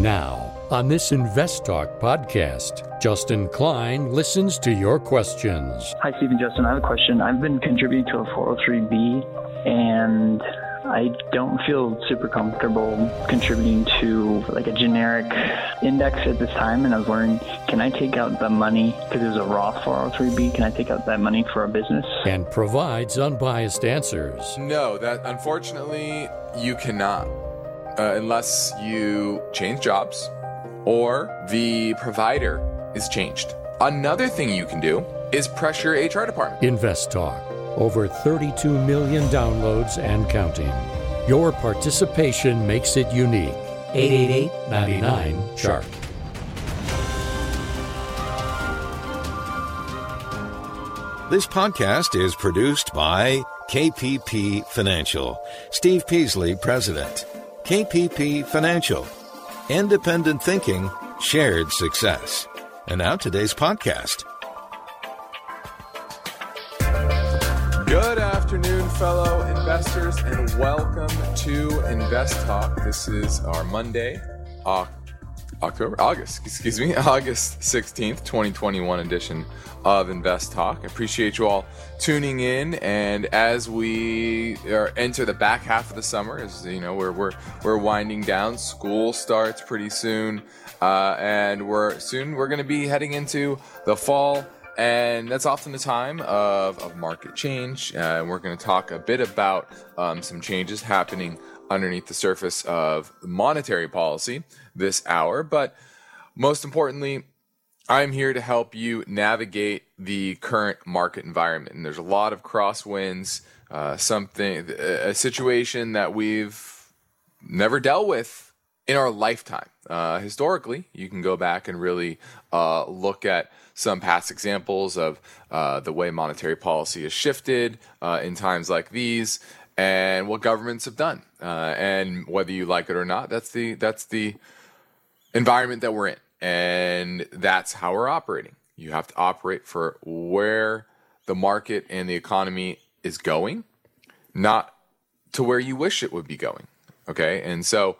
Now, on this Invest Talk podcast, Justin Klein listens to your questions. Hi, Stephen Justin. I have a question. I've been contributing to a 403B and I don't feel super comfortable contributing to like a generic index at this time. And I was wondering, can I take out the money because it's a Roth 403B? Can I take out that money for a business? And provides unbiased answers. No, that unfortunately you cannot uh, unless you change jobs or the provider is changed. Another thing you can do is pressure HR department. Invest Talk. Over 32 million downloads and counting. Your participation makes it unique. 888 99 Chart. This podcast is produced by KPP Financial. Steve Peasley, President. KPP Financial. Independent thinking, shared success. And now today's podcast. Good afternoon, fellow investors, and welcome to Invest Talk. This is our Monday, October, August, excuse me, August 16th, 2021 edition of Invest Talk. I appreciate you all tuning in. And as we are, enter the back half of the summer, as you know, we're, we're, we're winding down. School starts pretty soon. Uh, and we're soon we're going to be heading into the fall. And that's often the time of, of market change. Uh, and we're going to talk a bit about um, some changes happening underneath the surface of monetary policy this hour. But most importantly, I'm here to help you navigate the current market environment. And there's a lot of crosswinds, uh, something, a situation that we've never dealt with in our lifetime. Uh, historically, you can go back and really uh, look at some past examples of uh, the way monetary policy has shifted uh, in times like these and what governments have done. Uh, and whether you like it or not, that's the, that's the environment that we're in and that's how we're operating. You have to operate for where the market and the economy is going, not to where you wish it would be going. Okay. And so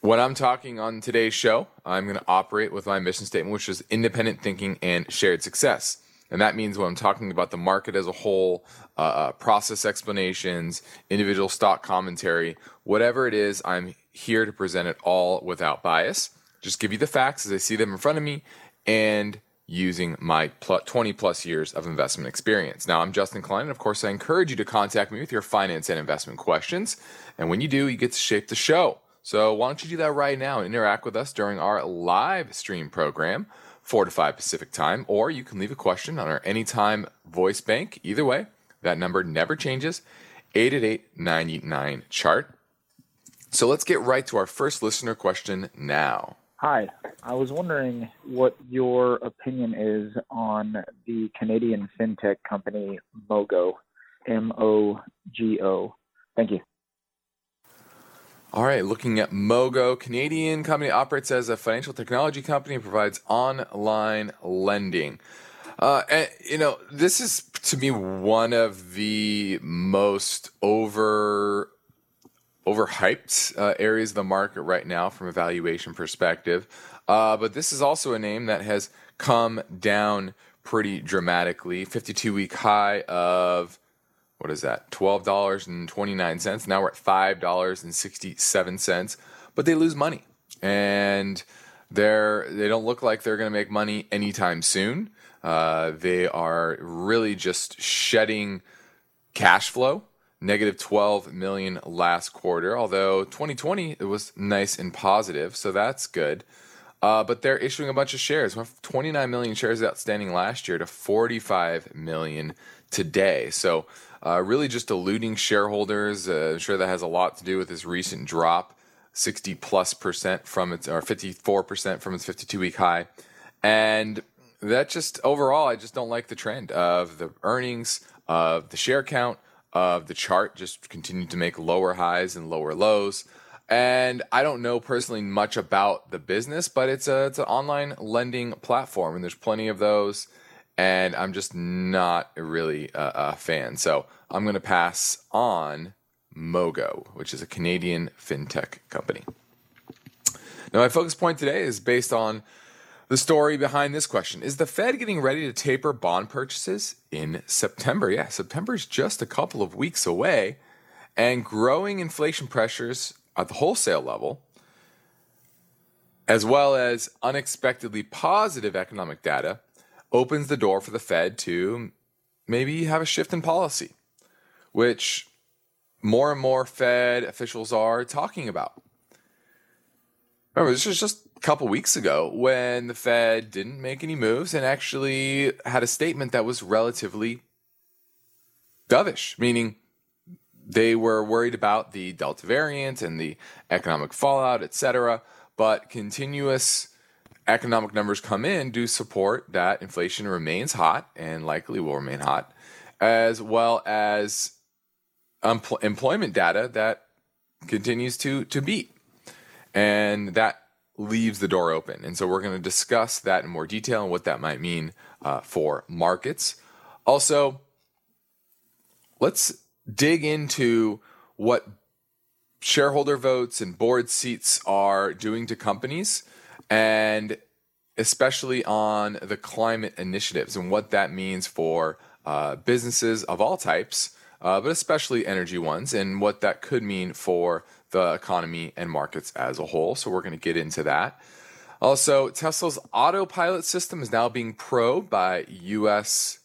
when I'm talking on today's show, I'm going to operate with my mission statement, which is independent thinking and shared success. And that means when I'm talking about the market as a whole, uh, uh process explanations, individual stock commentary, whatever it is, I'm here to present it all without bias just give you the facts as I see them in front of me and using my 20 plus years of investment experience. Now, I'm Justin Klein, and of course, I encourage you to contact me with your finance and investment questions. And when you do, you get to shape the show. So, why don't you do that right now and interact with us during our live stream program, 4 to 5 Pacific time, or you can leave a question on our anytime voice bank. Either way, that number never changes 888 chart. So, let's get right to our first listener question now. Hi, I was wondering what your opinion is on the Canadian fintech company Mogo, M O G O. Thank you. All right, looking at Mogo, Canadian company operates as a financial technology company and provides online lending. Uh, and, you know, this is to me one of the most over overhyped uh, areas of the market right now from a valuation perspective. Uh, but this is also a name that has come down pretty dramatically. 52 week high of what is that? $12.29. Now we're at $5.67. But they lose money. And they're they don't look like they're going to make money anytime soon. Uh, they are really just shedding cash flow negative 12 million last quarter, although 2020 it was nice and positive, so that's good. Uh, but they're issuing a bunch of shares. 29 million shares outstanding last year to 45 million today. So, uh, really just eluding shareholders. Uh, I'm sure that has a lot to do with this recent drop, 60 plus percent from its, or 54 percent from its 52 week high. And that just overall, I just don't like the trend of the earnings, of the share count, of the chart just continued to make lower highs and lower lows. And I don't know personally much about the business, but it's a it's an online lending platform, and there's plenty of those. And I'm just not really a, a fan, so I'm going to pass on Mogo, which is a Canadian fintech company. Now, my focus point today is based on the story behind this question Is the Fed getting ready to taper bond purchases in September? Yeah, September is just a couple of weeks away, and growing inflation pressures at the wholesale level, as well as unexpectedly positive economic data, opens the door for the Fed to maybe have a shift in policy, which more and more Fed officials are talking about. Remember, this is just couple weeks ago when the Fed didn't make any moves and actually had a statement that was relatively dovish, meaning they were worried about the Delta variant and the economic fallout, etc. But continuous economic numbers come in do support that inflation remains hot and likely will remain hot, as well as employment data that continues to to beat and that leaves the door open. And so we're going to discuss that in more detail and what that might mean uh, for markets. Also, let's dig into what shareholder votes and board seats are doing to companies and especially on the climate initiatives and what that means for uh, businesses of all types, uh, but especially energy ones, and what that could mean for the economy and markets as a whole. So we're going to get into that. Also, Tesla's autopilot system is now being probed by U.S.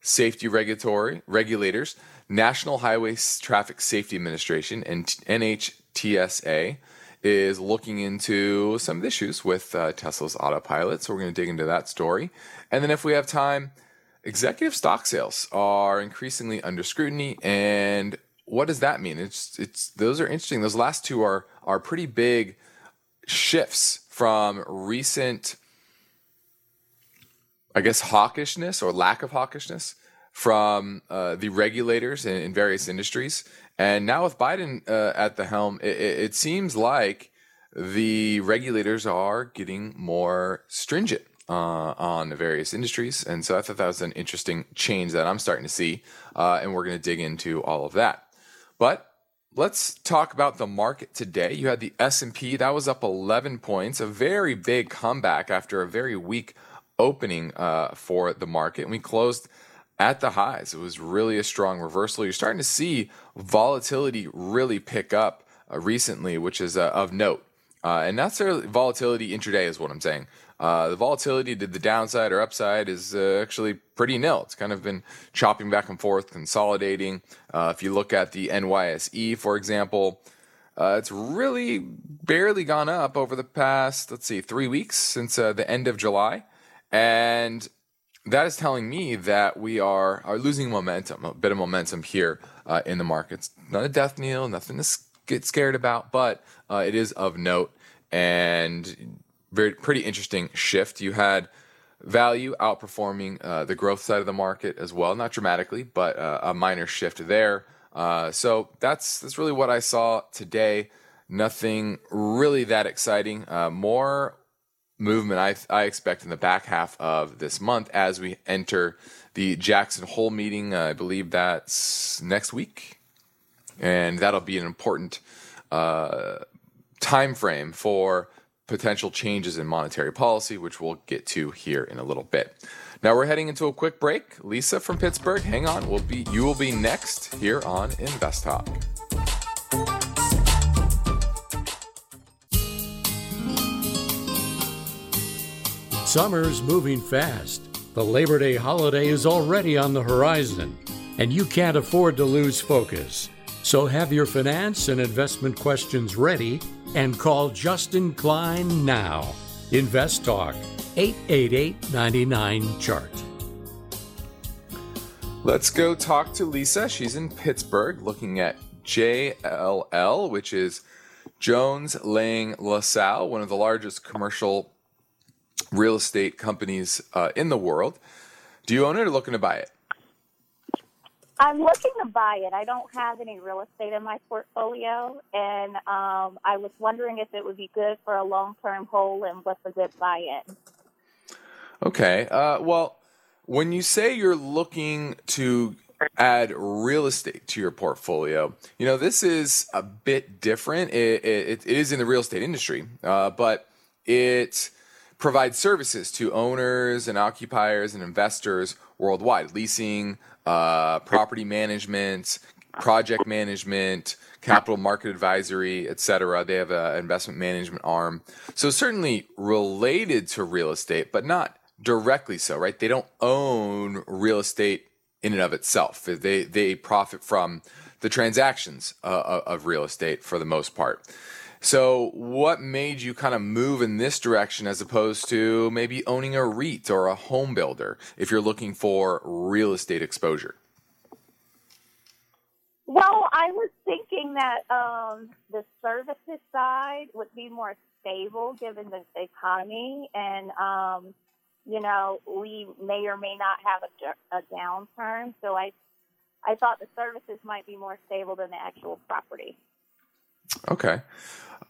safety regulatory regulators, National Highway Traffic Safety Administration, and NHTSA is looking into some issues with uh, Tesla's autopilot. So we're going to dig into that story. And then if we have time, executive stock sales are increasingly under scrutiny and what does that mean? It's it's those are interesting. Those last two are are pretty big shifts from recent, I guess, hawkishness or lack of hawkishness from uh, the regulators in, in, various industries, and now with Biden uh, at the helm, it, it seems like the regulators are getting more stringent uh, on the various industries. And so I thought that was an interesting change that I'm starting to see. Uh, and we're going to dig into all of that. But let's talk about the market today. You had the S&P that was up 11 points, a very big comeback after a very weak opening uh, for the market. And we closed at the highs. It was really a strong reversal. You're starting to see volatility really pick up uh, recently, which is uh, of note. Uh, and not necessarily volatility intraday is what I'm saying. Uh, the volatility to the downside or upside is uh, actually pretty nil. It's kind of been chopping back and forth, consolidating. Uh, if you look at the NYSE, for example, uh, it's really barely gone up over the past, let's see, three weeks since uh, the end of July. And that is telling me that we are, are losing momentum, a bit of momentum here in the markets. Not a death knell, nothing to get scared about, but it is of note. And very pretty interesting shift. You had value outperforming uh, the growth side of the market as well, not dramatically, but uh, a minor shift there. Uh, so that's that's really what I saw today. Nothing really that exciting. Uh, more movement I, I expect in the back half of this month as we enter the Jackson Hole meeting. I believe that's next week, and that'll be an important uh, time frame for potential changes in monetary policy, which we'll get to here in a little bit. Now we're heading into a quick break. Lisa from Pittsburgh, hang on. We'll be you will be next here on Invest Talk. Summer's moving fast. The Labor Day holiday is already on the horizon, and you can't afford to lose focus. So have your finance and investment questions ready and call Justin Klein now. Invest Talk 888 99 Chart. Let's go talk to Lisa. She's in Pittsburgh looking at JLL, which is Jones Lang LaSalle, one of the largest commercial real estate companies uh, in the world. Do you own it or looking to buy it? I'm looking to buy it. I don't have any real estate in my portfolio, and um, I was wondering if it would be good for a long term hold and what's a good buy in. Okay. Uh, well, when you say you're looking to add real estate to your portfolio. You know, this is a bit different. It, it, it is in the real estate industry, uh, but it provides services to owners and occupiers and investors worldwide leasing, uh, property management, project management, capital market advisory, etc. They have an investment management arm. So, certainly related to real estate, but not directly so, right? They don't own real estate in and of itself. They they profit from the transactions uh, of real estate for the most part. So, what made you kind of move in this direction as opposed to maybe owning a REIT or a home builder if you're looking for real estate exposure? Well, I was thinking that um, the services side would be more stable given the economy, and um, you know, we may or may not have a, a downturn. So I, I thought the services might be more stable than the actual property. Okay.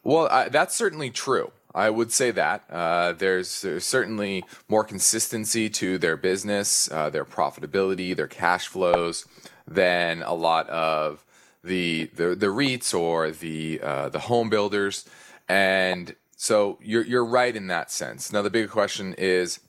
Well, I, that's certainly true. I would say that uh, there's, there's, certainly more consistency to their business, uh, their profitability, their cash flows than a lot of the the, the REITs or the uh, the home builders. And so you're you're right in that sense. Now the big question is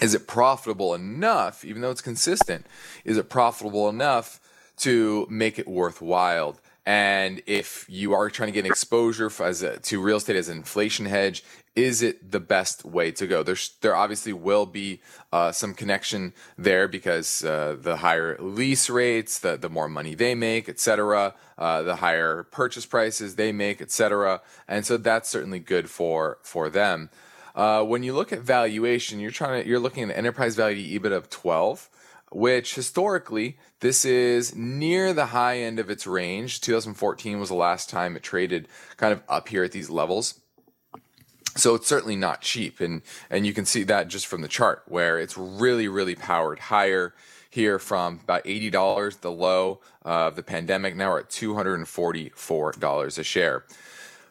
is it profitable enough, even though it's consistent, is it profitable enough to make it worthwhile? And if you are trying to get exposure a, to real estate as an inflation hedge, is it the best way to go? There's, there obviously will be uh, some connection there because uh, the higher lease rates, the, the more money they make, et cetera, uh, the higher purchase prices they make, et cetera. And so that's certainly good for, for them. Uh, when you look at valuation, you're trying to you're looking at enterprise value EBIT of 12, which historically this is near the high end of its range. 2014 was the last time it traded kind of up here at these levels. So it's certainly not cheap, and and you can see that just from the chart where it's really really powered higher here from about eighty dollars, the low of the pandemic. Now we're at two hundred and forty four dollars a share.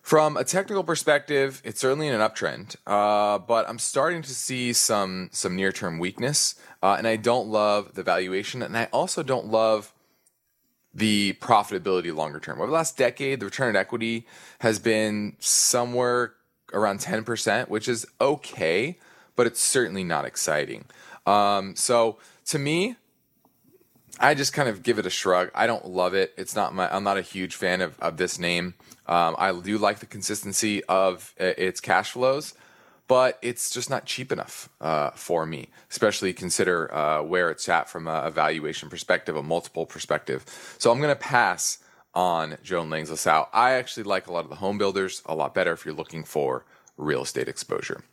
From a technical perspective, it's certainly in an uptrend, uh, but I'm starting to see some some near term weakness, uh, and I don't love the valuation, and I also don't love the profitability longer term. Over the last decade, the return on equity has been somewhere around 10%, which is okay, but it's certainly not exciting. Um, so to me, I just kind of give it a shrug. I don't love it. It's not my. I'm not a huge fan of, of this name. Um, I do like the consistency of uh, its cash flows, but it's just not cheap enough uh, for me. Especially consider uh, where it's at from a, valuation perspective, a multiple perspective. So I'm going to pass on Jones Lang LaSalle. I actually like a lot of the home builders a lot better if you're looking for real estate exposure.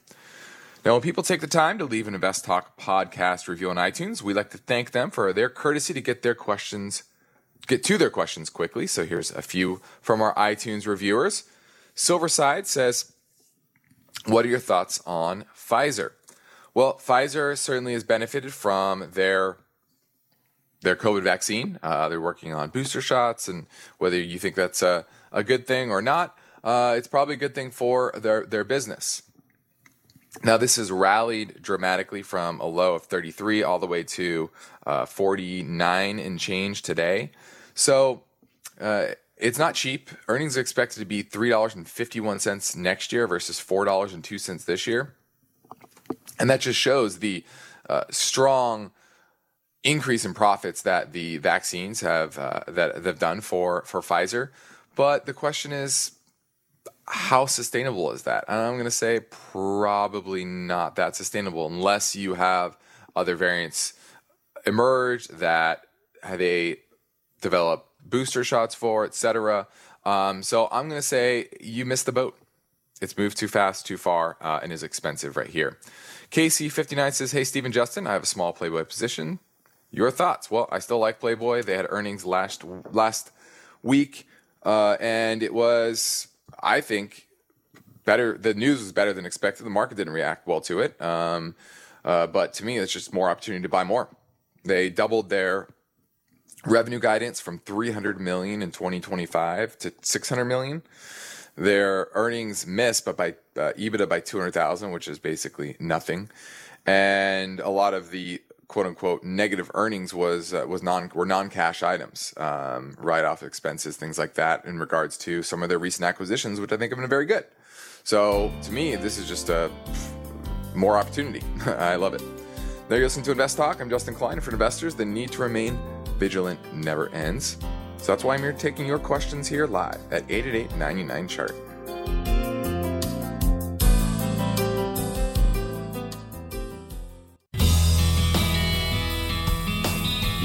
Now, when people take the time to leave an Invest Talk podcast review on iTunes, we like to thank them for their courtesy to get their questions, get to their questions quickly. So here's a few from our iTunes reviewers. Silverside says, "What are your thoughts on Pfizer?" Well, Pfizer certainly has benefited from their their COVID vaccine. Uh, they're working on booster shots, and whether you think that's a, a good thing or not, uh, it's probably a good thing for their their business. Now, this has rallied dramatically from a low of 33 all the way to uh, 49 and change today. So uh, it's not cheap. Earnings are expected to be $3.51 next year versus $4.02 this year. And that just shows the uh, strong increase in profits that the vaccines have uh, that they've done for for Pfizer. But the question is, how sustainable is that? And I'm going to say probably not that sustainable unless you have other variants emerge that they develop booster shots for, etc. Um, so I'm going to say you missed the boat. It's moved too fast, too far, uh, and is expensive right here. KC59 says, Hey, Stephen Justin, I have a small Playboy position. Your thoughts? Well, I still like Playboy. They had earnings last last week, uh, and it was I think better. The news was better than expected. The market didn't react well to it. Um, uh, but to me, it's just more opportunity to buy more. They doubled their revenue guidance from 300 million in 2025 to 600 million. Their earnings missed, but by uh, EBITDA by 200,000, which is basically nothing. And a lot of the quote unquote negative earnings was uh, was non were non cash items, um, write off expenses, things like that, in regards to some of their recent acquisitions, which I think have been very good. So to me, this is just a more opportunity. I love it. There you listen to Invest Talk. I'm Justin Klein. For investors, the need to remain vigilant never ends. So that's why I'm here taking your questions here live at 888 99 chart.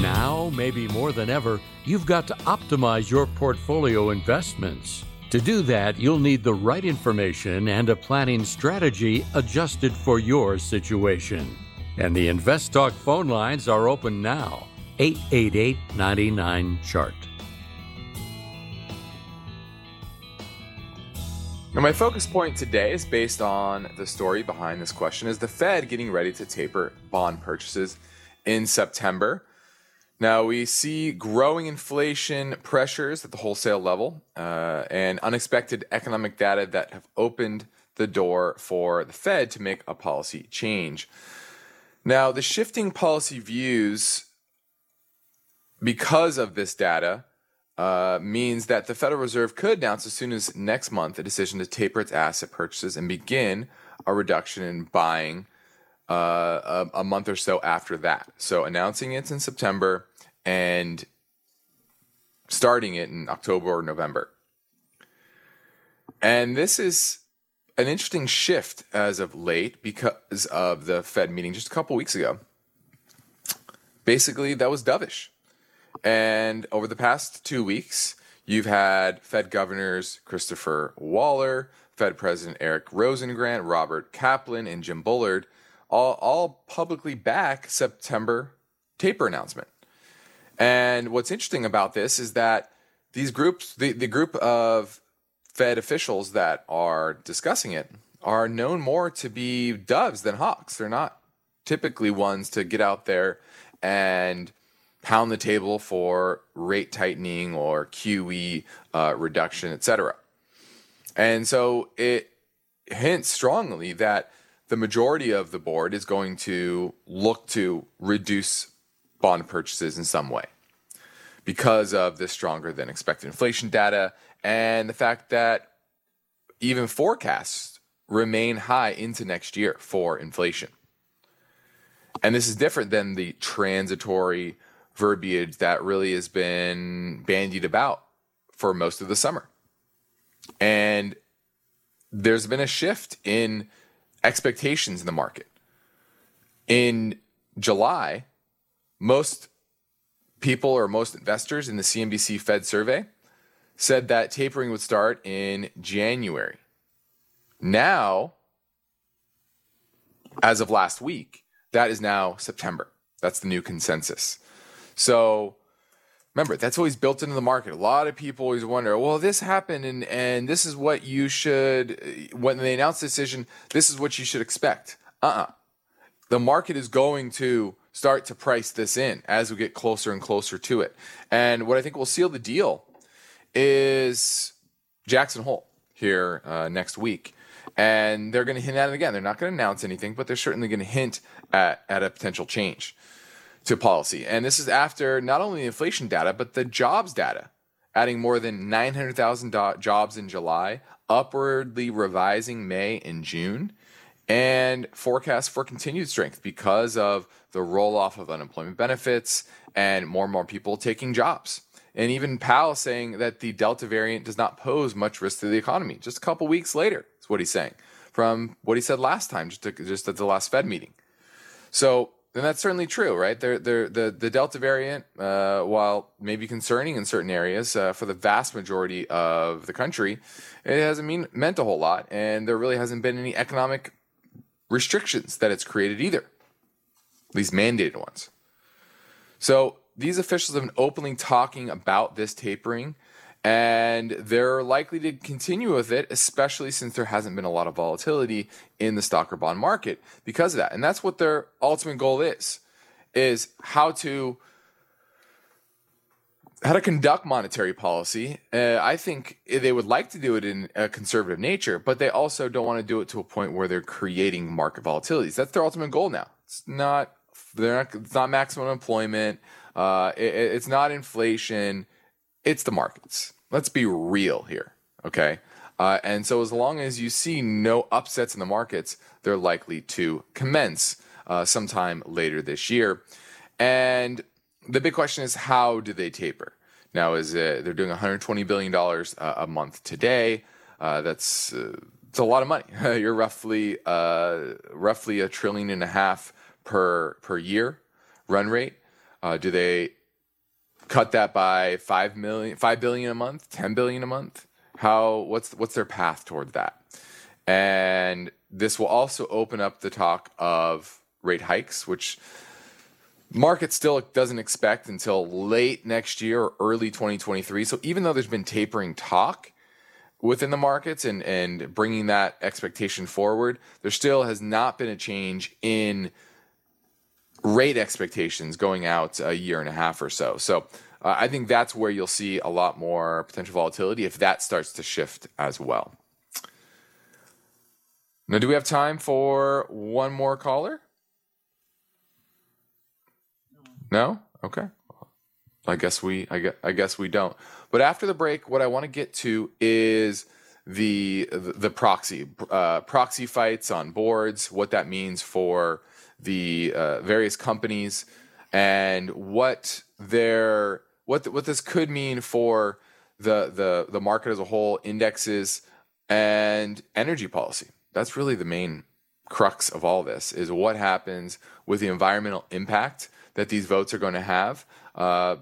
Now, maybe more than ever, you've got to optimize your portfolio investments. To do that, you'll need the right information and a planning strategy adjusted for your situation. And the Invest Talk phone lines are open now 888 99 Chart. Now, my focus point today is based on the story behind this question is the Fed getting ready to taper bond purchases in September. Now, we see growing inflation pressures at the wholesale level uh, and unexpected economic data that have opened the door for the Fed to make a policy change. Now, the shifting policy views because of this data uh, means that the Federal Reserve could announce as soon as next month a decision to taper its asset purchases and begin a reduction in buying uh, a, a, month or so after that. So announcing it in September and starting it in October or November. And this is an interesting shift as of late because of the Fed meeting just a couple weeks ago. Basically, that was dovish. And over the past two weeks, you've had Fed governors Christopher Waller, Fed President Eric Rosengren, Robert Kaplan, and Jim Bullard all, all publicly back September taper announcement. And what's interesting about this is that these groups, the, the group of Fed officials that are discussing it, are known more to be doves than hawks. They're not typically ones to get out there and pound the table for rate tightening or QE uh, reduction, etc. And so it hints strongly that the majority of the board is going to look to reduce bond purchases in some way because of the stronger than expected inflation data and the fact that even forecasts remain high into next year for inflation. And this is different than the transitory verbiage that really has been bandied about for most of the summer. And there's been a shift in expectations in the market. In July, most people or most investors in the CNBC Fed survey said that tapering would start in January. Now, as of last week, that is now September. That's the new consensus. So remember, that's always built into the market. A lot of people always wonder, well, this happened and, and this is what you should, when they announce the decision, this is what you should expect. Uh uh-uh. uh The market is going to start to price this in as we get closer and closer to it. And what I think will seal the deal is Jackson Hole here uh, next week. And they're going to hint at it again. They're not going to announce anything, but they're certainly going to hint at, at a potential change to policy. And this is after not only the inflation data, but the jobs data, adding more than 900,000 do- jobs in July, upwardly revising May and June, and forecast for continued strength because of the roll off of unemployment benefits and more and more people taking jobs. And even Powell saying that the Delta variant does not pose much risk to the economy. Just a couple weeks later, is what he's saying from what he said last time, just, to, just at the last Fed meeting. So, and that's certainly true, right? They're, they're, the, the Delta variant, uh, while maybe concerning in certain areas uh, for the vast majority of the country, it hasn't mean, meant a whole lot. And there really hasn't been any economic restrictions that it's created either these mandated ones. So these officials have been openly talking about this tapering, and they're likely to continue with it, especially since there hasn't been a lot of volatility in the stock or bond market because of that. And that's what their ultimate goal is: is how to how to conduct monetary policy. Uh, I think they would like to do it in a conservative nature, but they also don't want to do it to a point where they're creating market volatilities. That's their ultimate goal now. It's not they're not it's not maximum employment. Uh, it, it's not inflation. It's the markets. Let's be real here, okay? Uh, and so as long as you see no upsets in the markets, they're likely to commence uh, sometime later this year. And the big question is, how do they taper? Now, is it, they're doing 120 billion dollars uh, a month today? Uh, that's uh, it's a lot of money. You're roughly uh, roughly a trillion and a half per per year run rate. Do they cut that by five million, five billion a month, ten billion a month? How what's what's their path toward that? And this will also open up the talk of rate hikes, which market still doesn't expect until late next year or early 2023. So even though there's been tapering talk within the markets and and bringing that expectation forward, there still has not been a change in rate expectations going out a year and a half or so. So uh, I think that's where you'll see a lot more potential volatility if that starts to shift as well. Now, do we have time for one more caller? No? Okay. I guess we I guess, I guess we don't. But after the break, what I want to get to is the the, the proxy uh, proxy fights on boards, what that means for the uh, various companies, and what their what what this could mean for the the the market as a whole, indexes, and energy policy. That's really the main crux of all this: is what happens with the environmental impact that these votes are going to have. Uh,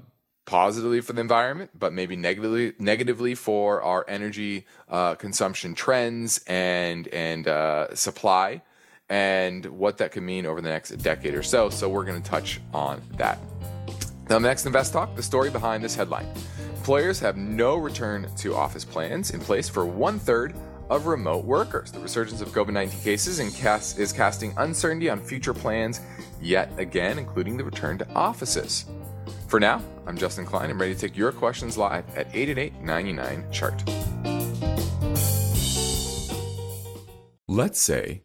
positively for the environment, but maybe negatively negatively for our energy uh, consumption trends and and uh, supply, and what that could mean over the next decade or so. So we're going to touch on that. Now, next Invest Talk, the story behind this headline: Employers have no return to office plans in place for one third of remote workers. The resurgence of COVID 19 cases cast, is casting uncertainty on future plans yet again, including the return to offices. For now, I'm Justin Klein. I'm ready to take your questions live at 888 99 Chart. Let's say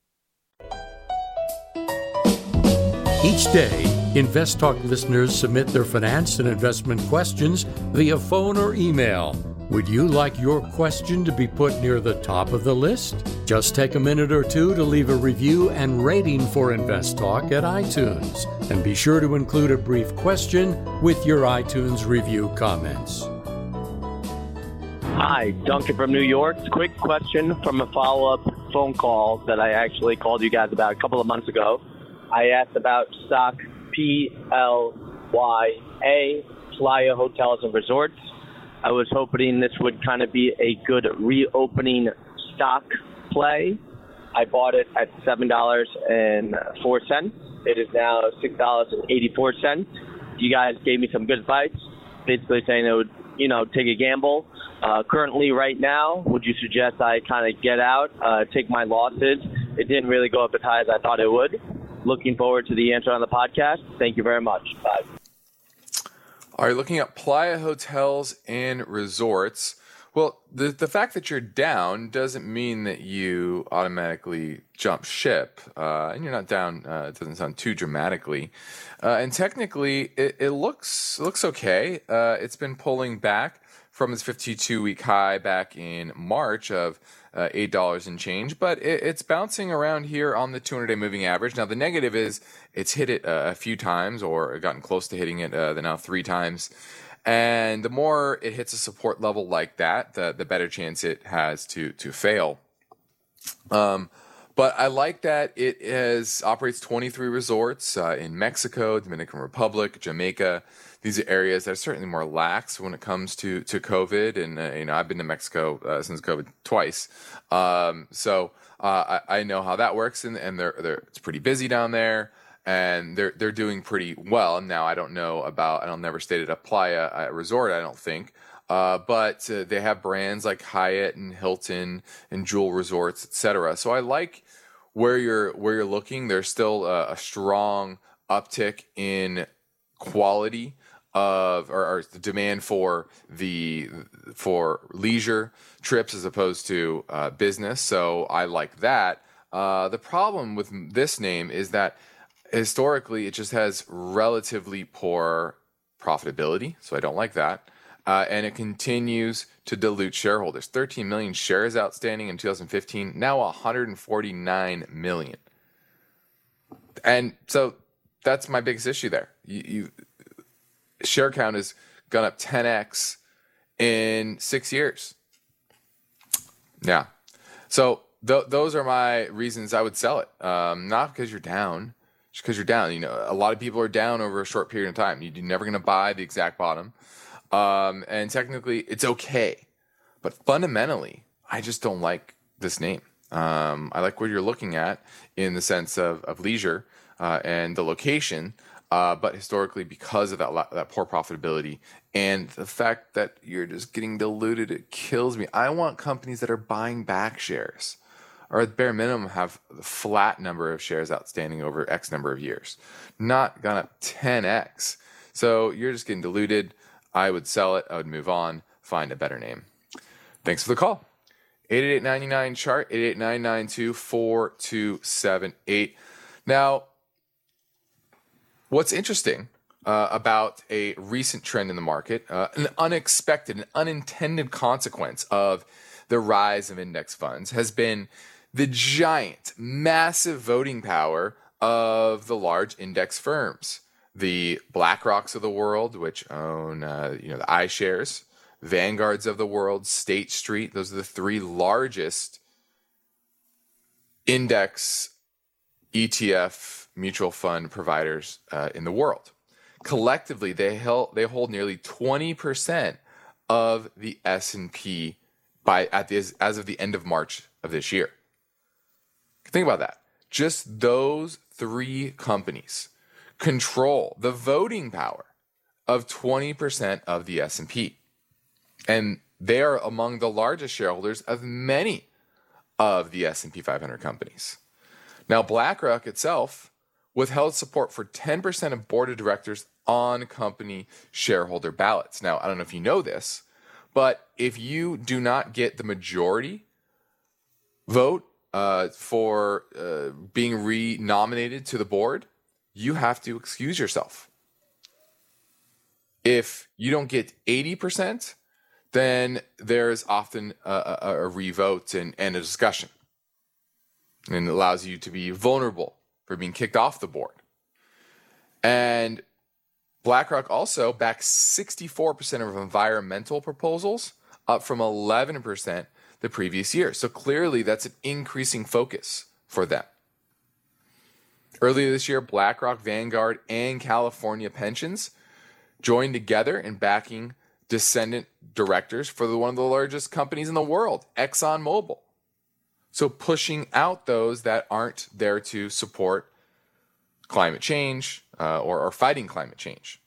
Each day, Invest Talk listeners submit their finance and investment questions via phone or email. Would you like your question to be put near the top of the list? Just take a minute or two to leave a review and rating for Invest Talk at iTunes. And be sure to include a brief question with your iTunes review comments. Hi, Duncan from New York. Quick question from a follow up phone call that I actually called you guys about a couple of months ago. I asked about stock P L Y A, Playa Hotels and Resorts. I was hoping this would kind of be a good reopening stock play. I bought it at $7.04. It is now $6.84. You guys gave me some good advice, basically saying it would, you know, take a gamble. Uh, currently, right now, would you suggest I kind of get out, uh, take my losses? It didn't really go up as high as I thought it would. Looking forward to the answer on the podcast. Thank you very much. Bye. Are you looking at Playa Hotels and Resorts? Well, the the fact that you're down doesn't mean that you automatically jump ship, uh, and you're not down. Uh, it doesn't sound too dramatically, uh, and technically, it, it looks looks okay. Uh, it's been pulling back from its 52 week high back in March of uh, eight dollars and change, but it, it's bouncing around here on the 200 day moving average. Now the negative is it's hit it uh, a few times or gotten close to hitting it uh, now three times. And the more it hits a support level like that, the the better chance it has to to fail. Um, but I like that it has operates 23 resorts uh, in Mexico, Dominican Republic, Jamaica. These are areas that are certainly more lax when it comes to to COVID. And uh, you know, I've been to Mexico uh, since COVID twice, um, so uh, I, I, know how that works. And, and they're, they're it's pretty busy down there and they're they're doing pretty well. Now I don't know about and I'll never stayed at a playa a resort. I don't think. Uh, but uh, they have brands like Hyatt and Hilton and Jewel Resorts, etc. So I like where you're where you're looking. There's still a, a strong uptick in quality of or, or, the demand for the for leisure trips as opposed to uh, business. So I like that. Uh, the problem with this name is that historically it just has relatively poor profitability, so I don't like that. Uh, and it continues to dilute shareholders. 13 million shares outstanding in 2015, now 149 million. And so that's my biggest issue there. You, you share count has gone up 10x in six years. Yeah. So th- those are my reasons I would sell it. Um, not because you're down, just because you're down. You know, a lot of people are down over a short period of time. You're never going to buy the exact bottom. Um, and technically, it's okay. But fundamentally, I just don't like this name. Um, I like what you're looking at in the sense of, of leisure uh, and the location. Uh, but historically, because of that that poor profitability and the fact that you're just getting diluted, it kills me. I want companies that are buying back shares or at bare minimum have the flat number of shares outstanding over X number of years, not gone up 10X. So you're just getting diluted. I would sell it. I would move on, find a better name. Thanks for the call. 888 chart, 888 Now, what's interesting uh, about a recent trend in the market, uh, an unexpected, an unintended consequence of the rise of index funds has been the giant, massive voting power of the large index firms, the BlackRocks of the world, which own uh, you know the iShares, Vanguards of the world, State Street. Those are the three largest index ETF mutual fund providers uh, in the world. Collectively, they held, they hold nearly 20% of the S&P by at the, as of the end of March of this year. Think about that. Just those three companies control the voting power of 20% of the S&P. And they are among the largest shareholders of many of the S&P 500 companies. Now BlackRock itself withheld support for 10% of board of directors on company shareholder ballots. Now, I don't know if you know this, but if you do not get the majority vote uh, for uh, being re-nominated to the board, you have to excuse yourself. If you don't get 80%, then there's often a, a, a revote and, and a discussion. And it allows you to be vulnerable for being kicked off the board. And BlackRock also backs 64% of environmental proposals, up from 11% the previous year. So clearly, that's an increasing focus for them. Earlier this year, BlackRock, Vanguard, and California Pensions joined together in backing dissident directors for the, one of the largest companies in the world, ExxonMobil. So pushing out those that aren't there to support climate change uh, or, or fighting climate change.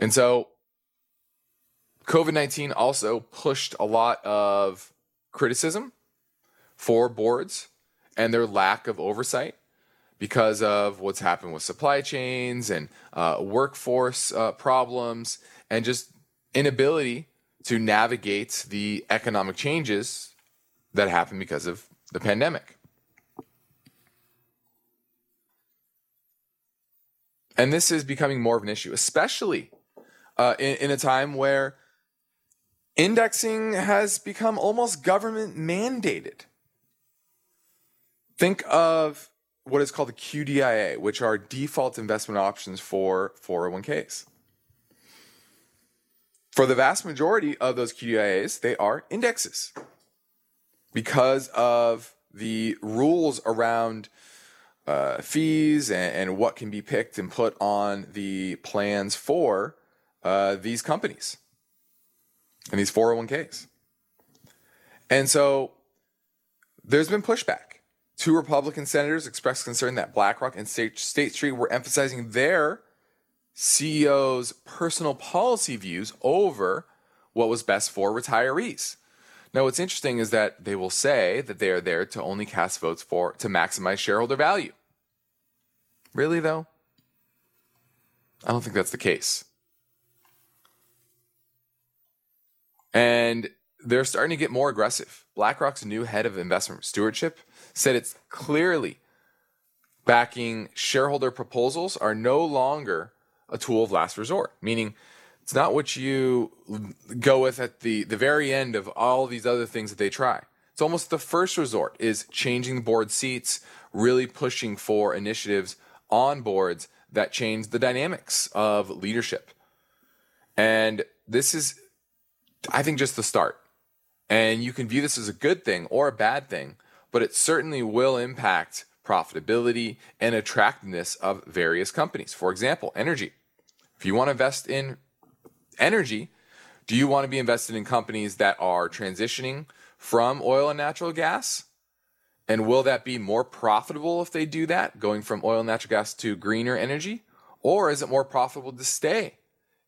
And so COVID 19 also pushed a lot of criticism for boards and their lack of oversight because of what's happened with supply chains and uh, workforce uh, problems and just inability to navigate the economic changes that happen because of the pandemic. And this is becoming more of an issue, especially uh, in, in a time where indexing has become almost government mandated. Think of what is called the QDIA, which are default investment options for 401ks. For the vast majority of those QDIAs, they are indexes because of the rules around uh, fees and, and, what can be picked and put on the plans for uh, these companies and these 401ks. And so there's been pushback. Two Republican senators expressed concern that BlackRock and State, State Street were emphasizing their CEO's personal policy views over what was best for retirees. Now, what's interesting is that they will say that they are there to only cast votes for to maximize shareholder value. Really, though? I don't think that's the case. And they're starting to get more aggressive. BlackRock's new head of investment stewardship said it's clearly backing shareholder proposals are no longer a tool of last resort, meaning it's not what you go with at the, the very end of all these other things that they try. It's almost the first resort is changing the board seats, really pushing for initiatives on boards that change the dynamics of leadership. And this is I think just the start. And you can view this as a good thing or a bad thing, but it certainly will impact profitability and attractiveness of various companies. For example, energy. If you want to invest in energy, do you want to be invested in companies that are transitioning from oil and natural gas? And will that be more profitable if they do that, going from oil and natural gas to greener energy? Or is it more profitable to stay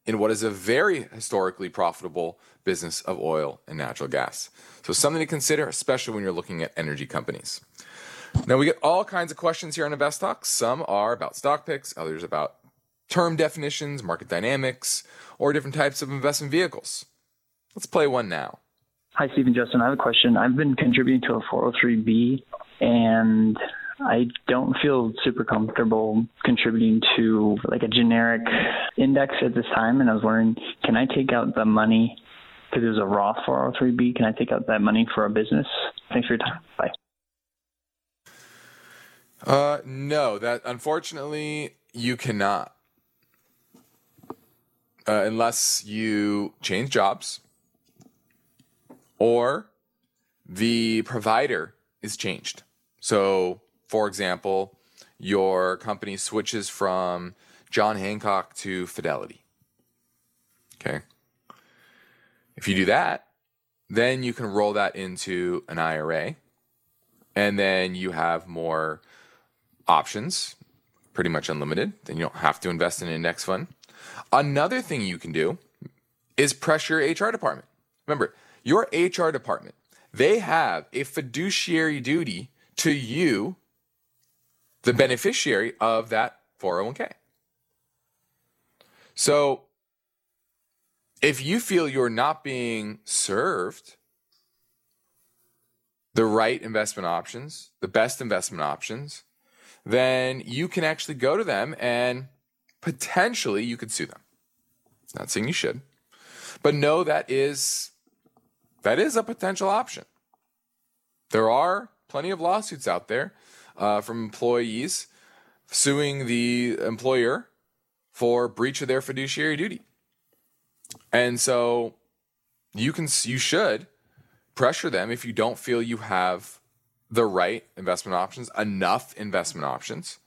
in what is a very historically profitable business of oil and natural gas. So, something to consider, especially when you're looking at energy companies. Now, we get all kinds of questions here on Invest Talk. Some are about stock picks, others about term definitions, market dynamics, or different types of investment vehicles. Let's play one now. Hi, Stephen Justin. I have a question. I've been contributing to a 403B, and I don't feel super comfortable contributing to like a generic index at this time. And I was wondering, can I take out the money because it was a Roth 403b? Can I take out that money for a business? Thanks for your time. Bye. Uh, no, that unfortunately you cannot. Uh, unless you change jobs or the provider is changed. So for example, your company switches from John Hancock to Fidelity. Okay. If you do that, then you can roll that into an IRA. And then you have more options, pretty much unlimited. Then you don't have to invest in an index fund. Another thing you can do is pressure your HR department. Remember, your HR department, they have a fiduciary duty to you, the beneficiary of that 401k. So if you feel you're not being served the right investment options, the best investment options, then you can actually go to them and potentially you could sue them. Not saying you should, but no, that is that is a potential option. There are plenty of lawsuits out there uh, from employees suing the employer for breach of their fiduciary duty. And so you can you should pressure them if you don't feel you have the right investment options, enough investment options.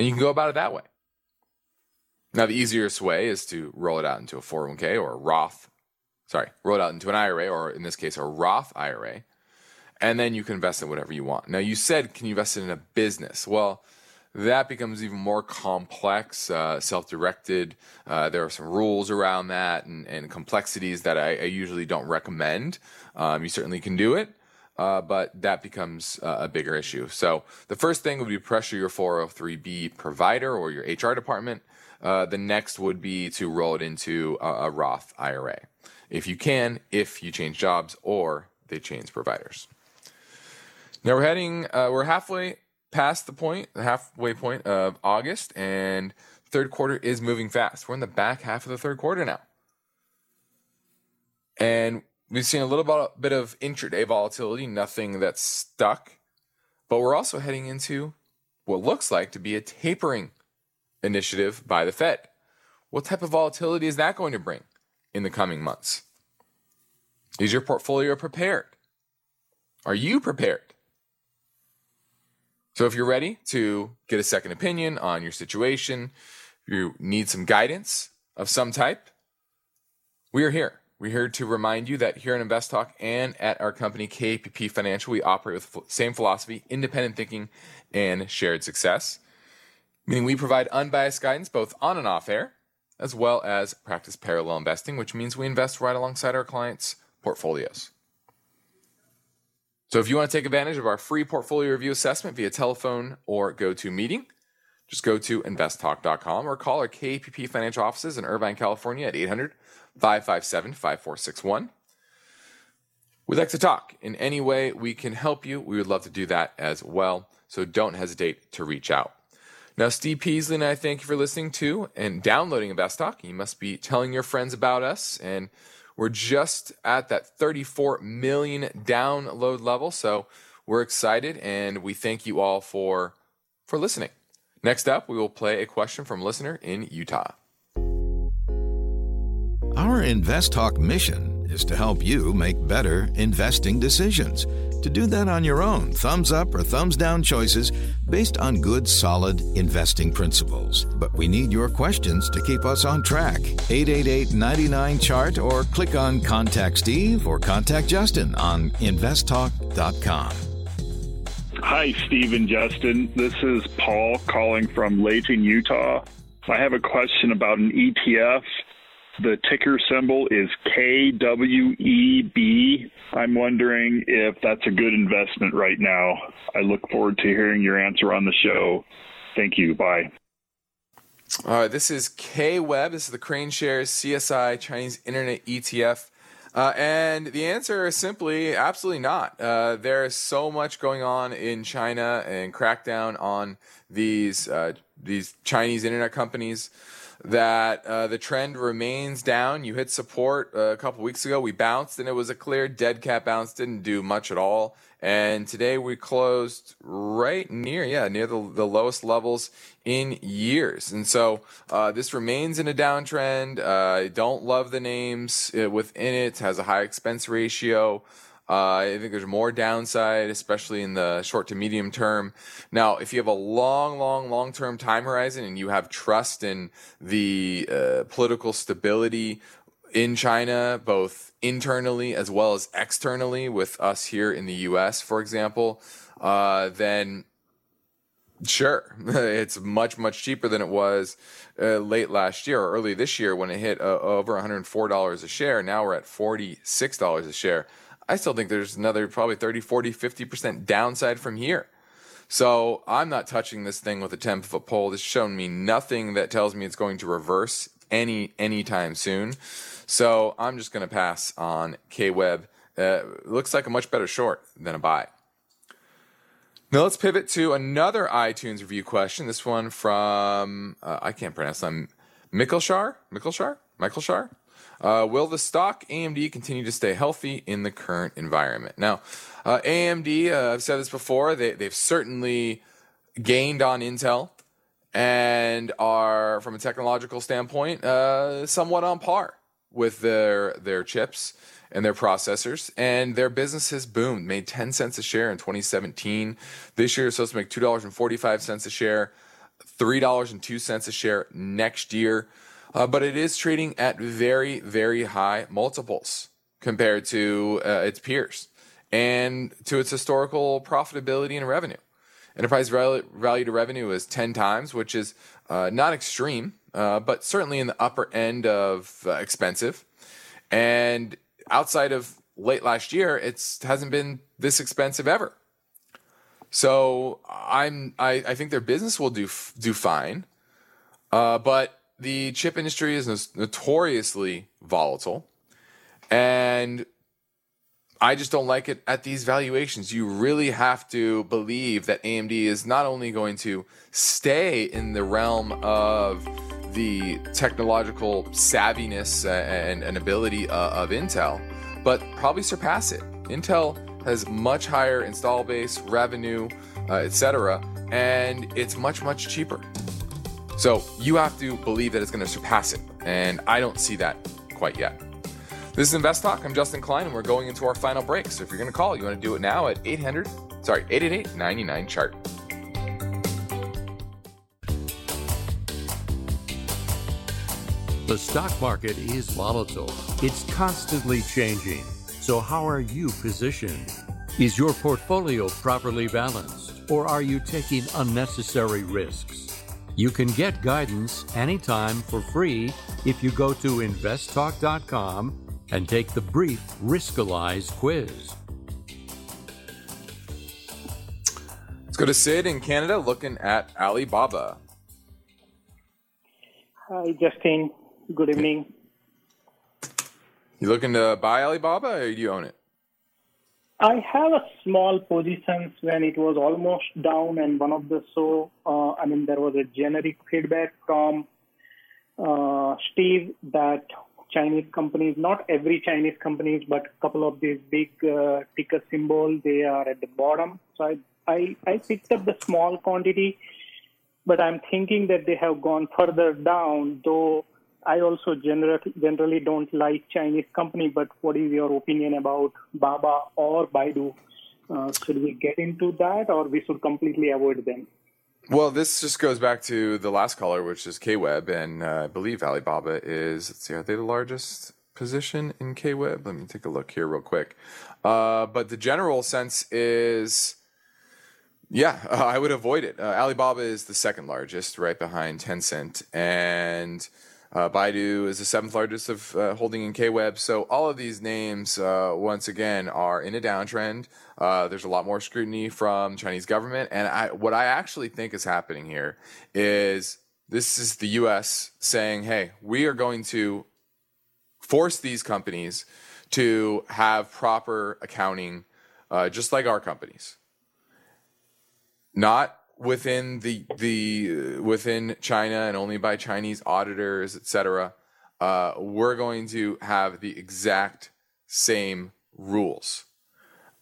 And you can go about it that way. Now, the easiest way is to roll it out into a 401k or a Roth, sorry, roll it out into an IRA, or in this case, a Roth IRA. And then you can invest in whatever you want. Now, you said, can you invest it in a business? Well, that becomes even more complex, uh, self directed. Uh, there are some rules around that and, and complexities that I, I, usually don't recommend. Um, you certainly can do it, uh, but that becomes a bigger issue. So the first thing would be pressure your 403b provider or your HR department. Uh, the next would be to roll it into a, a Roth IRA. If you can, if you change jobs or they change providers. Now we're heading, uh, we're halfway past the point, the halfway point of August, and third quarter is moving fast. We're in the back half of the third quarter now. And we've seen a little bit of intraday volatility, nothing that's stuck. But we're also heading into what looks like to be a tapering initiative by the Fed. What type of volatility is that going to bring in the coming months? Is your portfolio prepared? Are you prepared? So if you're ready to get a second opinion on your situation, you need some guidance of some type, we are here. We're here to remind you that here at Invest Talk and at our company KPP Financial, we operate with the same philosophy, independent thinking, and shared success. Meaning we provide unbiased guidance both on and off air, as well as practice parallel investing, which means we invest right alongside our clients' portfolios. So if you want to take advantage of our free portfolio review assessment via telephone or GoToMeeting, just go to investtalk.com or call our KPP financial offices in Irvine, California at 800 557 5461. We'd like to talk in any way we can help you. We would love to do that as well. So don't hesitate to reach out. Now, Steve Peasley and I thank you for listening to and downloading Invest Talk. You must be telling your friends about us and we're just at that 34 million download level, so we're excited and we thank you all for for listening. Next up, we will play a question from a listener in Utah. Our Invest Talk mission is to help you make better investing decisions. To do that on your own, thumbs up or thumbs down choices based on good, solid investing principles. But we need your questions to keep us on track. 888 99 Chart or click on Contact Steve or Contact Justin on investtalk.com. Hi, Steve and Justin. This is Paul calling from Layton, Utah. I have a question about an ETF the ticker symbol is KWEB. I'm wondering if that's a good investment right now. I look forward to hearing your answer on the show. Thank you. Bye. All right, this is KWEB. This is the KraneShares CSI Chinese Internet ETF. Uh, and the answer is simply absolutely not. Uh, there is so much going on in China and crackdown on these uh, these Chinese internet companies that uh, the trend remains down. You hit support uh, a couple weeks ago. We bounced and it was a clear dead cat bounce. Didn't do much at all. And today we closed right near, yeah, near the, the lowest levels in years. And so uh, this remains in a downtrend. I uh, don't love the names uh, within it. it. Has a high expense ratio. Uh, I think there's more downside, especially in the short to medium term. Now, if you have a long, long, long term time horizon and you have trust in the uh, political stability in China, both internally as well as externally, with us here in the US, for example, uh, then sure, it's much, much cheaper than it was uh, late last year or early this year when it hit uh, over $104 a share. Now we're at $46 a share. I still think there's another probably 30, 40, 50% downside from here. So I'm not touching this thing with a 10 foot pole. It's shown me nothing that tells me it's going to reverse any anytime soon. So I'm just going to pass on KWeb. Uh, looks like a much better short than a buy. Now let's pivot to another iTunes review question. This one from uh, I can't pronounce them. Mikkelshar, Mikkelshar, Michael Shar. Uh, will the stock AMD continue to stay healthy in the current environment? Now, uh, AMD, uh, I've said this before, they, they've certainly gained on Intel and are, from a technological standpoint, uh, somewhat on par with their their chips and their processors, and their business has boomed. Made ten cents a share in 2017. This year, it's supposed to make two dollars and forty five cents a share, three dollars and two cents a share next year. Uh, but it is trading at very, very high multiples compared to uh, its peers and to its historical profitability and revenue. Enterprise value to revenue is 10 times, which is uh, not extreme, uh, but certainly in the upper end of uh, expensive. And outside of late last year, it hasn't been this expensive ever. So I'm I, I think their business will do do fine, uh, but the chip industry is notoriously volatile, and I just don't like it at these valuations. You really have to believe that AMD is not only going to stay in the realm of the technological savviness and, and ability uh, of Intel, but probably surpass it. Intel has much higher install base, revenue, uh, etc., and it's much, much cheaper. So you have to believe that it's going to surpass it. And I don't see that quite yet. This is Invest Talk. I'm Justin Klein, and we're going into our final break. So if you're going to call, you want to do it now at 800, sorry, 888 99 chart. The stock market is volatile, it's constantly changing. So, how are you positioned? Is your portfolio properly balanced, or are you taking unnecessary risks? You can get guidance anytime for free if you go to investtalk.com and take the brief Riskalyze quiz. Let's go to Sid in Canada looking at Alibaba. Hi, Justin. Good evening. You looking to buy Alibaba or do you own it? I have a small positions when it was almost down, and one of the so uh, I mean there was a generic feedback from uh, Steve that Chinese companies, not every Chinese companies, but a couple of these big uh, ticker symbol, they are at the bottom. So I, I I picked up the small quantity, but I'm thinking that they have gone further down, though I also generally generally don't like Chinese company, but what is your opinion about Baba or Baidu? Uh, should we get into that, or we should completely avoid them? Well, this just goes back to the last caller, which is KWeb, and uh, I believe Alibaba is. Let's see, are they the largest position in KWeb? Let me take a look here real quick. Uh, but the general sense is, yeah, I would avoid it. Uh, Alibaba is the second largest, right behind Tencent, and uh, Baidu is the seventh largest of uh, holding in KWeb. So all of these names, uh, once again, are in a downtrend. Uh, there's a lot more scrutiny from Chinese government, and I, what I actually think is happening here is this is the U.S. saying, "Hey, we are going to force these companies to have proper accounting, uh, just like our companies." Not within the the uh, within China and only by Chinese auditors, etc. Uh, we're going to have the exact same rules.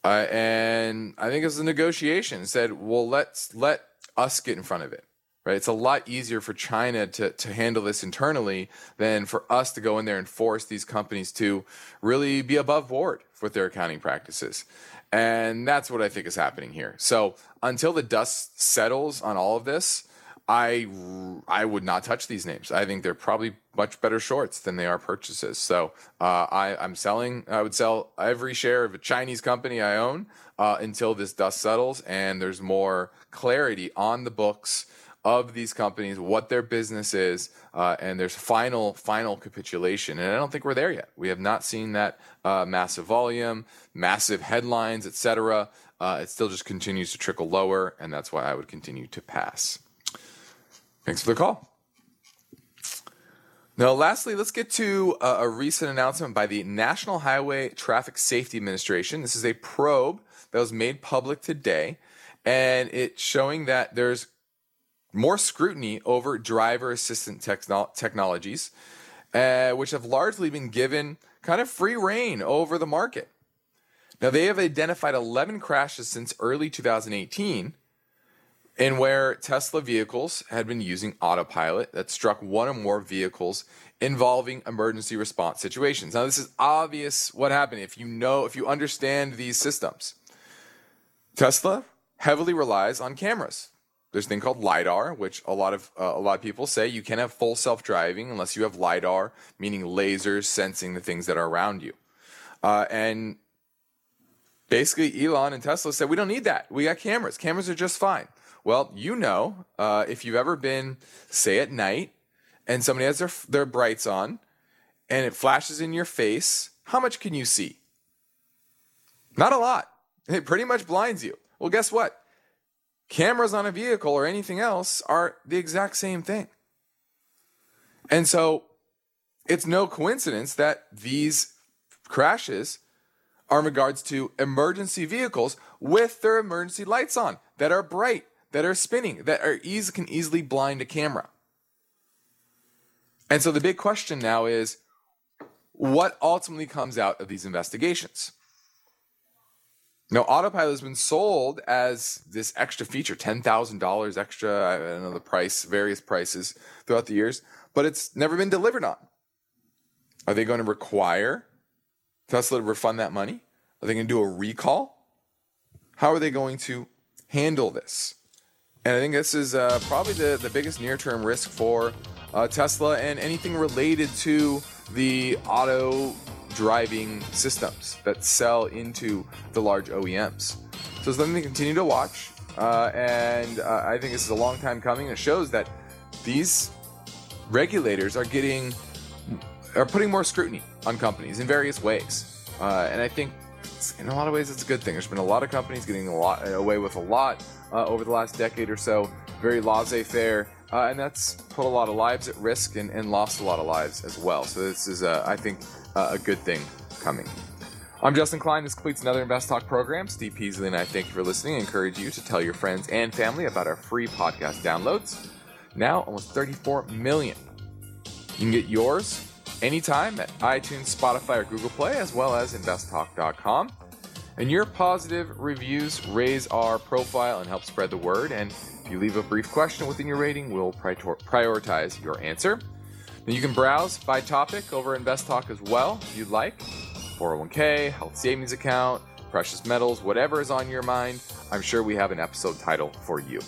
Uh, and I think it's a negotiation. Said, well, let's let us get in front of it, right? It's a lot easier for China to, to handle this internally than for us to go in there and force these companies to really be above board with their accounting practices. And that's what I think is happening here. So until the dust settles on all of this, I I would not touch these names. I think they're probably much better shorts than they are purchases. So uh, I I'm selling. I would sell every share of a Chinese company I own uh, until this dust settles and there's more clarity on the books of these companies, what their business is, uh, and there's final final capitulation. And I don't think we're there yet. We have not seen that uh, massive volume, massive headlines, etc. Uh, it still just continues to trickle lower, and that's why I would continue to pass. Thanks for the call. Now, lastly, let's get to a, a recent announcement by the National Highway Traffic Safety Administration. This is a probe that was made public today, and it's showing that there's more scrutiny over driver assistant techno- technologies, uh, which have largely been given kind of free rein over the market. Now, they have identified 11 crashes since early 2018 in where Tesla vehicles had been using autopilot that struck one or more vehicles involving emergency response situations. Now, this is obvious what happened if you know, if you understand these systems. Tesla heavily relies on cameras. There's a thing called lidar, which a lot of uh, a lot of people say you can't have full self-driving unless you have lidar, meaning lasers sensing the things that are around you. Uh, and basically, Elon and Tesla said we don't need that. We got cameras. Cameras are just fine. Well, you know, uh, if you've ever been, say, at night and somebody has their, their brights on and it flashes in your face, how much can you see? Not a lot. It pretty much blinds you. Well, guess what? Cameras on a vehicle or anything else are the exact same thing. And so it's no coincidence that these crashes are in regards to emergency vehicles with their emergency lights on that are bright that are spinning that are easy can easily blind a camera. And so the big question now is what ultimately comes out of these investigations? Now, autopilot has been sold as this extra feature, $10,000 extra. I don't know the price, various prices throughout the years, but it's never been delivered on. Are they going to require Tesla to refund that money? Are they going to do a recall? How are they going to handle this? And I think this is uh, probably the, the biggest near term risk for uh, Tesla and anything related to the auto driving systems that sell into the large OEMs. So it's something to continue to watch. Uh, and uh, I think this is a long time coming. It shows that these regulators are getting are putting more scrutiny on companies in various ways. Uh, and I think in a lot of ways it's a good thing. There's been a lot of companies getting a lot away with a lot uh, over the last decade or so, very laissez faire. Uh, and that's put a lot of lives at risk and, and lost a lot of lives as well. So, this is, uh, I think, a good thing coming. I'm Justin Klein. This completes another Invest Talk program. Steve Peasley and I thank you for listening. I encourage you to tell your friends and family about our free podcast downloads. Now, almost 34 million. You can get yours anytime at iTunes, Spotify, or Google Play, as well as investtalk.com. And your positive reviews raise our profile and help spread the word. And if you leave a brief question within your rating, we'll prioritize your answer. Then you can browse by topic over Invest Talk as well if you'd like. 401k, health savings account, precious metals, whatever is on your mind, I'm sure we have an episode title for you.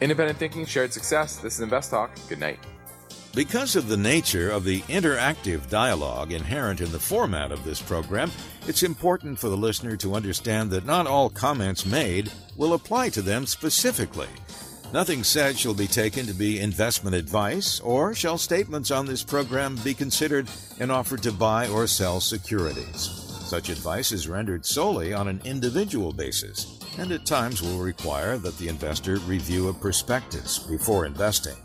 Independent thinking, shared success. This is Invest Talk. Good night. Because of the nature of the interactive dialogue inherent in the format of this program, it's important for the listener to understand that not all comments made will apply to them specifically. Nothing said shall be taken to be investment advice, or shall statements on this program be considered an offer to buy or sell securities. Such advice is rendered solely on an individual basis, and at times will require that the investor review a prospectus before investing.